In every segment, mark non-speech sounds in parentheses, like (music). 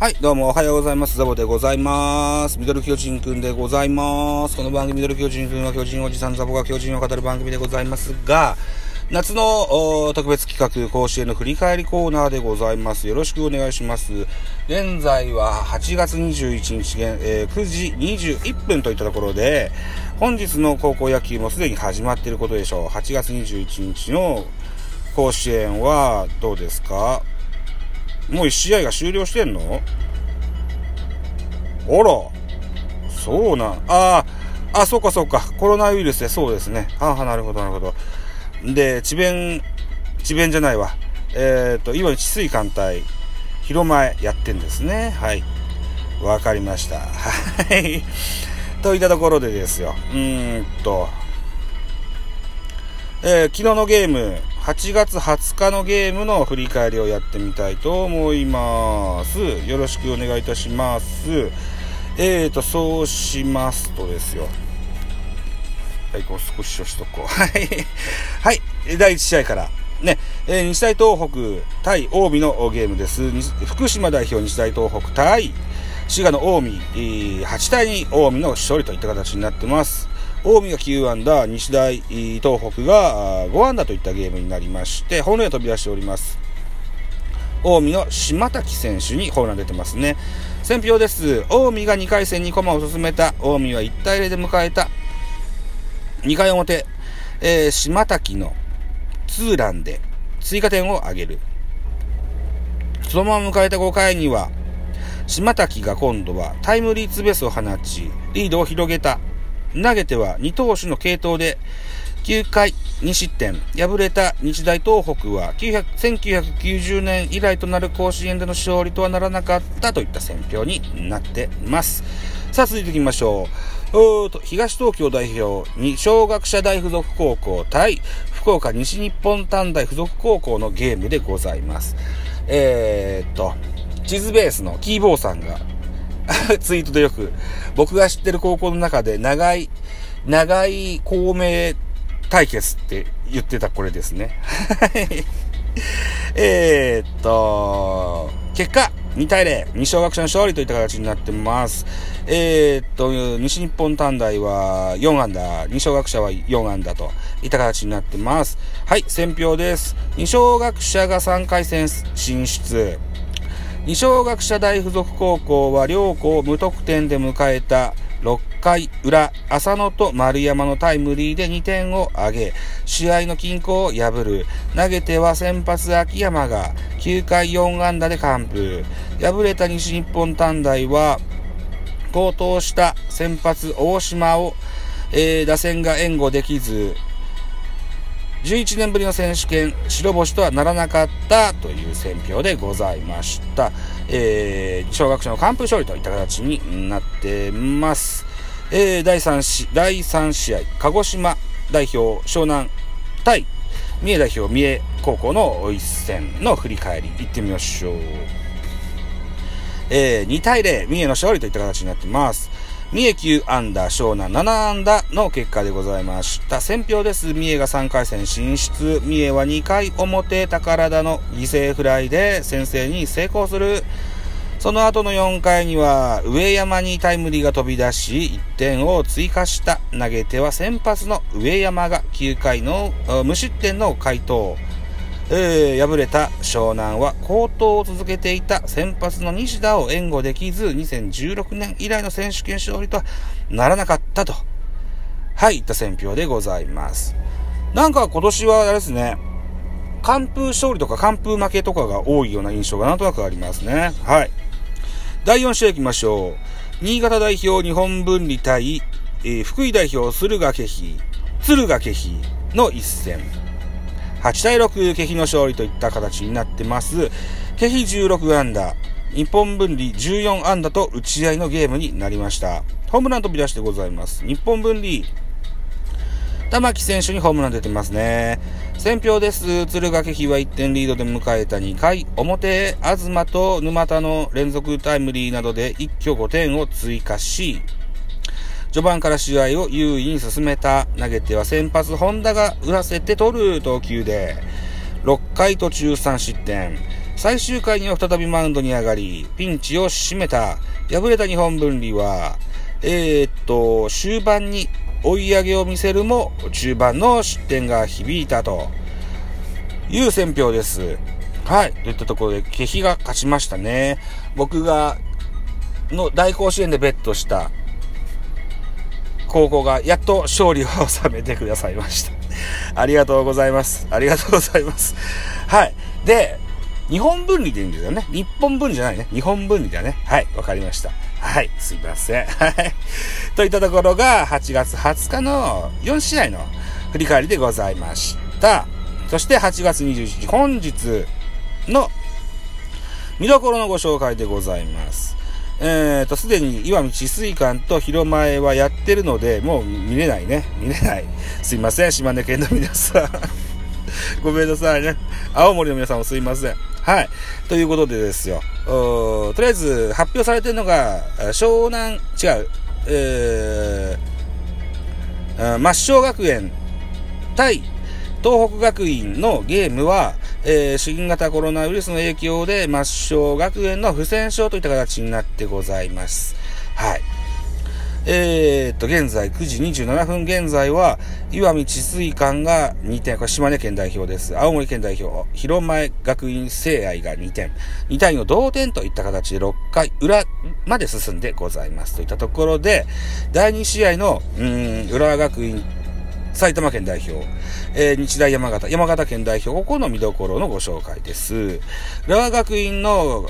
はい、どうもおはようございます。ザボでございます。ミドル巨人くんでございます。この番組ミドル巨人くんは巨人おじさんザボが巨人を語る番組でございますが、夏の特別企画甲子園の振り返りコーナーでございます。よろしくお願いします。現在は8月21日、えー9時21分といったところで、本日の高校野球もすでに始まっていることでしょう。8月21日の甲子園はどうですか？もう1試合が終了してんの？あら、そうなん、ああ、あ、そうかそうか、コロナウイルスでそうですね。ああ、なるほどなるほど。で、智弁、智弁じゃないわ。えっ、と、今、治水艦隊、広前やってんですね。はい。わかりました。はい。(laughs) といったところでですよ。うーんと、えー昨日のゲーム、8月20日のゲームの振り返りをやってみたいと思います。よろしくお願いいたします。えーと、そうしますとですよ。はい、こう少ししとこう。(laughs) はい。はい、第1試合から。ね、えー日大東北対近江のゲームです。福島代表日大東北対滋賀の近江、えー8対2近江の勝利といった形になってます。近江が9アンダー、日大東北が5アンダーといったゲームになりまして、ホームラン飛び出しております。近江の島滝選手にホームラン出てますね。選票です。近江が2回戦に駒を進めた。近江は1対0で迎えた。2回表、えー島滝のツーランで追加点を挙げる。そのまま迎えた5回には、島滝が今度はタイムリーツーベースを放ち、リードを広げた。投げては2投手の継投で、9回2失点。敗れた日大東北は900 1990年以来となる甲子園での勝利とはならなかったといった選評になっています。さあ続いていきましょう。東東京代表に小学者大附属高校対福岡西日本短大附属高校のゲームでございます。えー、っと、地図ベースのキーボーさんが (laughs) ツイートでよく、僕が知ってる高校の中で長い、長い公明対決って言ってたこれですね。(laughs) えっと、結果、2対0、二小学者の勝利といった形になってます。えーっと、西日本短大は4安打、二小学者は4安打といった形になってます。はい、選票です。二小学者が3回戦進出。二小学者大附属高校は両校無得点で迎えた6回裏、浅野と丸山のタイムリーで2点を挙げ、試合の均衡を破る。投げては先発秋山が9回4安打で完封。敗れた西日本短大は、高騰した先発大島を、えー打線が援護できず、11年ぶりの選手権白星とはならなかったという選評でございました。えー、小学生の完封勝利といった形になってます。えー、第3試、第3試合、鹿児島代表湘南対三重代表三重高校の一戦の振り返り、行ってみましょう。えー、2対0、三重の勝利といった形になってます。三重9アンダー、湘南7アンダーの結果でございました。選票です。三重が3回戦進出。三重は2回表、宝田の犠牲フライで先制に成功する。その後の4回には、上山にタイムリーが飛び出し、1点を追加した。投げては先発の上山が9回の無失点の回答。えー敗れた湘南は好投を続けていた先発の西田を援護できず、2016年以来の選手権勝利とはならなかったと。はい、いった選評でございます。なんか今年はあれですね、完封勝利とか完封負けとかが多いような印象がなんとなくありますね。はい。第4試合行きましょう。新潟代表日本分離対、えー福井代表敦賀気比、敦賀気比の一戦。8対6、気比の勝利といった形になってます。気比16安打、日本分離14安打と打ち合いのゲームになりました。ホームラン飛び出してございます。日本分離、玉木選手にホームラン出てますね。選票です。敦賀気比は1点リードで迎えた2回表、東と沼田の連続タイムリーなどで一挙5点を追加し、序盤から試合を優位に進めた。投げては先発本田が打らせて取る投球で、6回途中3失点。最終回には再びマウンドに上がり、ピンチを締めた。敗れた日本分離は、えー、っと、終盤に追い上げを見せるも、中盤の失点が響いたという選評です。はい。といったところで、ケヒが勝ちましたね。僕が、の大甲子園でベットした高校がやっと勝利を収めてくださいました。(laughs) ありがとうございます。ありがとうございます。はい。で、日本分離でいいんですよね。日本分離じゃないね。日本分離だね。はい。わかりました。はい。すいません。はい。といったところが、8月20日の4試合の振り返りでございました。そして8月21日、本日の見どころのご紹介でございます。えーと、すでに岩見治水館と広前はやってるので、もう見れないね。見れない。すいません、島根県の皆さん。(laughs) ごめんなさいね。青森の皆さんもすいません。はい。ということでですよ。とりあえず発表されてるのが、湘南、違う、えー、抹消学園対東北学院のゲームは、えー、新型コロナウイルスの影響で抹消学園の不戦勝といった形になってございます。はい。えー、っと、現在9時27分現在は、岩見治水館が2点、これ島根県代表です。青森県代表、広前学院聖愛が2点、2対の同点といった形で6回裏まで進んでございます。といったところで、第2試合の、うん、浦和学院埼玉県代表、えー、日大山形、山形県代表、ここの見どころのご紹介です。浦和学院の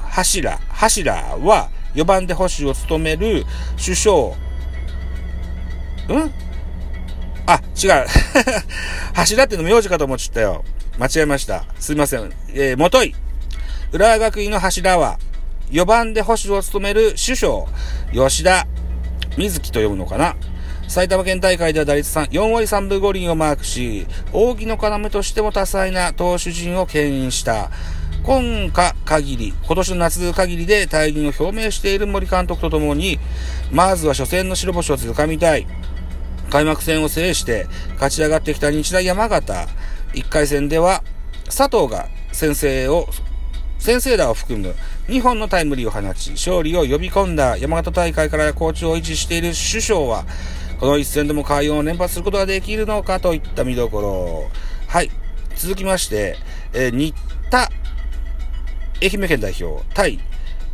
柱、柱は4番で保守を務める首相、ん？あ、違う。(laughs) 柱っての名字かと思っちゃったよ。間違えました。すいません。えー、もとい。浦和学院の柱は、4番で保守を務める首相、吉田水木と読むのかな埼玉県大会では打率3、4割3分5厘をマークし、扇の要としても多彩な投手陣を牽引した。今夏限り、今年の夏限りで退任を表明している森監督とともに、まずは初戦の白星をつかみたい。開幕戦を制して勝ち上がってきた日大山形。1回戦では佐藤が先制を、先制打を含む2本のタイムリーを放ち、勝利を呼び込んだ山形大会から好調を維持している首相は、この一戦でも快音を連発することができるのかといった見どころ。はい。続きまして、えー、新田、愛媛県代表、対、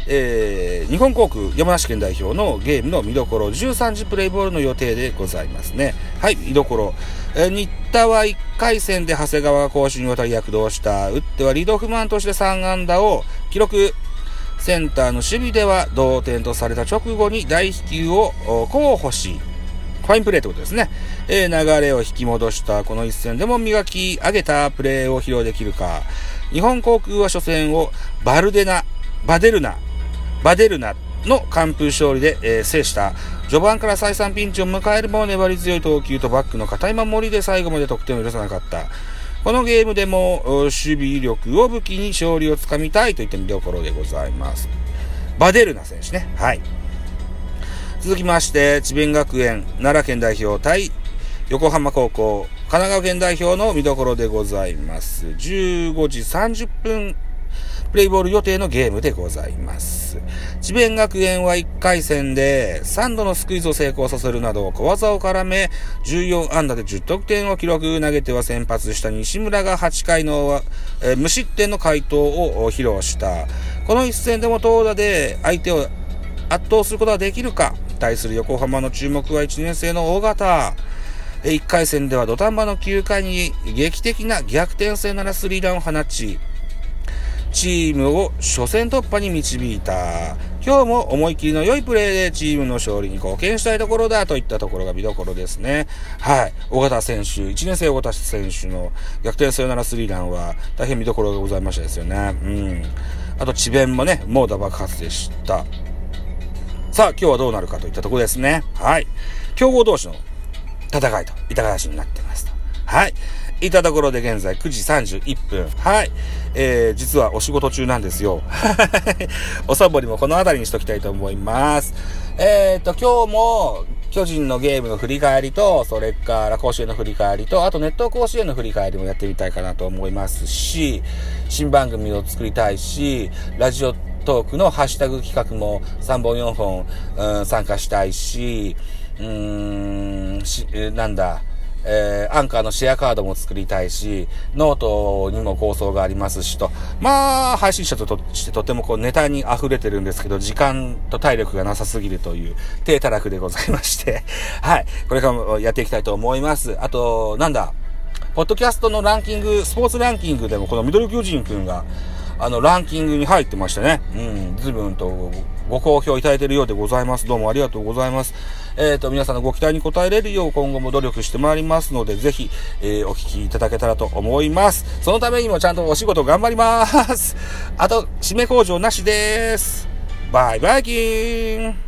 えー、日本航空山梨県代表のゲームの見どころ、13時プレイボールの予定でございますね。はい、見どころ。えー、新田は1回戦で長谷川が攻守にわたり躍動した。打ってはリードオフマンとして3安打を記録。センターの守備では同点とされた直後に大飛球を候補し、ファインプレーってことですね。えー、流れを引き戻したこの一戦でも磨き上げたプレーを披露できるか。日本航空は初戦をバルデナ、バデルナ、バデルナの完封勝利で、えー、制した。序盤から再三ピンチを迎えるも粘り強い投球とバックの硬い守りで最後まで得点を許さなかった。このゲームでも守備力を武器に勝利をつかみたいといった見どころでございます。バデルナ選手ね。はい。続きまして、智弁学園、奈良県代表対横浜高校、神奈川県代表の見どころでございます。15時30分プレイボール予定のゲームでございます。智弁学園は1回戦で3度のスクイズを成功させるなど小技を絡め14安打で10得点を記録投げては先発した西村が8回の、えー、無失点の回答を披露した。この一戦でも投打で相手を圧倒することができるか対する横浜の注目は1年生の大型。1回戦では土壇場の9回に劇的な逆転性ならスリーランを放ち、チームを初戦突破に導いた。今日も思い切りの良いプレーでチームの勝利に貢献したいところだといったところが見どころですね。はい。尾形選手、1年生尾形選手の逆転サヨナラスリーランは大変見どころがございましたですよね。うん。あと、智弁もね、猛打爆発でした。さあ、今日はどうなるかといったところですね。はい。強豪同士の戦いといった形になってますと。はい。いたところで現在9時31分。はい。えー、実はお仕事中なんですよ。おサボりもこの辺りにしときたいと思います。えーと、今日も巨人のゲームの振り返りと、それから甲子園の振り返りと、あとネット甲子園の振り返りもやってみたいかなと思いますし、新番組を作りたいし、ラジオトークのハッシュタグ企画も3本4本、うん、参加したいし、うーん、し、なんだ、えー、アンカーのシェアカードも作りたいし、ノートにも構想がありますしと、まあ、配信者ととしてとてもこうネタに溢れてるんですけど、時間と体力がなさすぎるという体たらくでございまして、(laughs) はい、これからもやっていきたいと思います。あと、なんだ、ポッドキャストのランキング、スポーツランキングでもこのミドル巨人くんが、あの、ランキングに入ってましたね。うん、随分とご好評いただいているようでございます。どうもありがとうございます。えっ、ー、と、皆さんのご期待に応えれるよう今後も努力してまいりますので、ぜひ、えー、お聞きいただけたらと思います。そのためにもちゃんとお仕事頑張ります。あと、締め工場なしです。バイバイキーン